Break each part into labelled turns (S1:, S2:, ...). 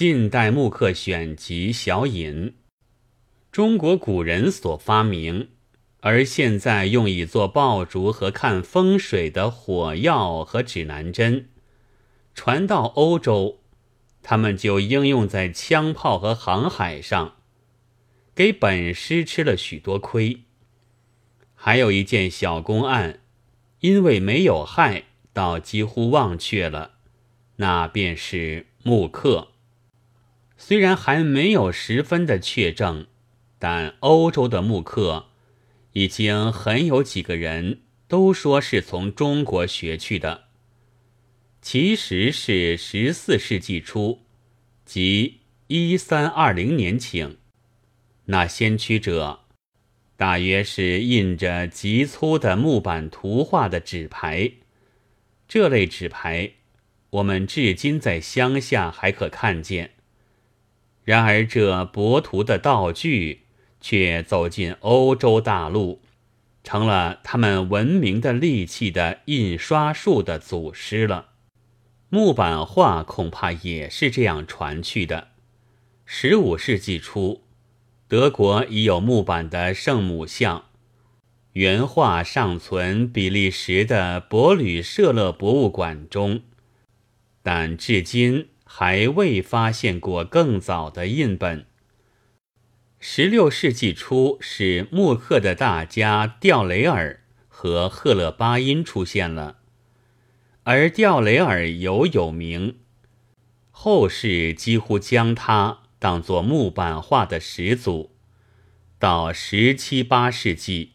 S1: 近代木刻选集小引，中国古人所发明，而现在用以做爆竹和看风水的火药和指南针，传到欧洲，他们就应用在枪炮和航海上，给本师吃了许多亏。还有一件小公案，因为没有害，倒几乎忘却了，那便是木刻。虽然还没有十分的确证，但欧洲的木刻已经很有几个人都说是从中国学去的。其实是十四世纪初，即一三二零年请，那先驱者大约是印着极粗的木板图画的纸牌。这类纸牌，我们至今在乡下还可看见。然而，这博图的道具却走进欧洲大陆，成了他们文明的利器的印刷术的祖师了。木板画恐怕也是这样传去的。十五世纪初，德国已有木板的圣母像，原画尚存比利时的伯吕舍勒博物馆中，但至今。还未发现过更早的印本。十六世纪初，是木刻的大家吊雷尔和赫勒巴因出现了，而吊雷尔尤有名，后世几乎将他当作木板画的始祖，到十七八世纪，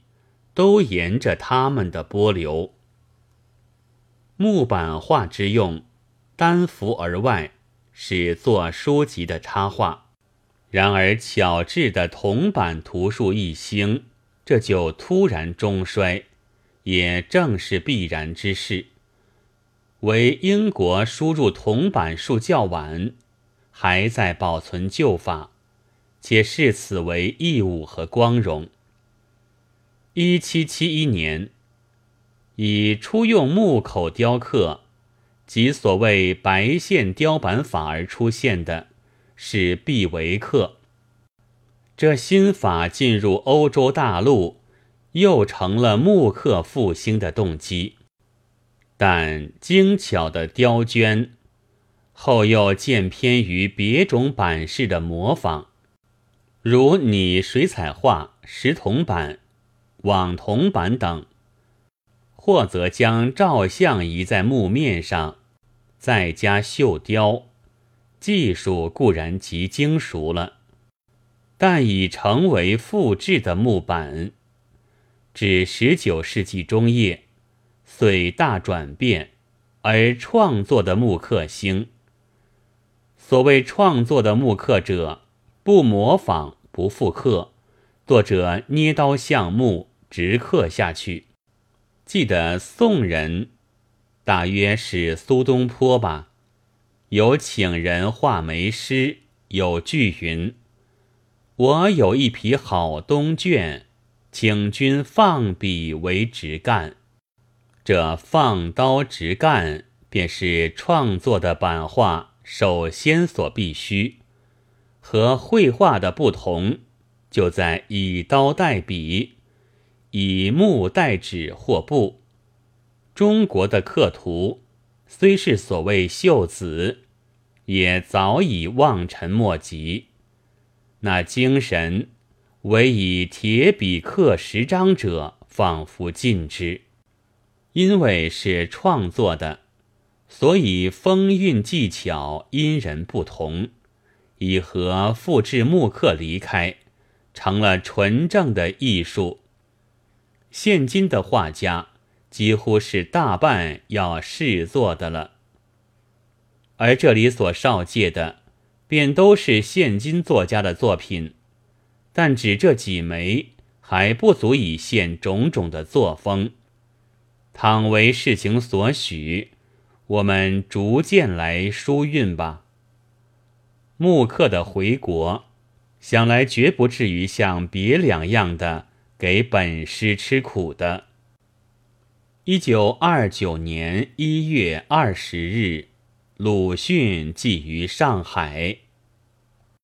S1: 都沿着他们的波流。木板画之用，单幅而外。是做书籍的插画，然而巧制的铜板图书一兴，这就突然中衰，也正是必然之事。为英国输入铜板数较晚，还在保存旧法，且视此为义务和光荣。一七七一年，以初用木口雕刻。即所谓白线雕版法而出现的，是毕维克。这新法进入欧洲大陆，又成了木刻复兴的动机。但精巧的雕镌，后又渐偏于别种版式的模仿，如拟水彩画、石铜版、网铜版等。或则将照相移在木面上，再加绣雕，技术固然极精熟了，但已成为复制的木板。至十九世纪中叶，遂大转变，而创作的木刻兴。所谓创作的木刻者，不模仿，不复刻，作者捏刀向木，直刻下去。记得宋人，大约是苏东坡吧，有请人画眉诗，有句云：“我有一匹好东绢，请君放笔为直干。”这放刀直干，便是创作的版画首先所必须。和绘画的不同，就在以刀代笔。以木代纸或布，中国的刻图虽是所谓秀子，也早已望尘莫及。那精神，唯以铁笔刻十章者，仿佛尽之。因为是创作的，所以风韵技巧因人不同，以和复制木刻离开，成了纯正的艺术。现今的画家几乎是大半要试作的了，而这里所绍介的，便都是现今作家的作品，但只这几枚还不足以现种种的作风。倘为事情所许，我们逐渐来疏运吧。木刻的回国，想来绝不至于像别两样的。给本师吃苦的。一九二九年一月二十日，鲁迅寄于上海。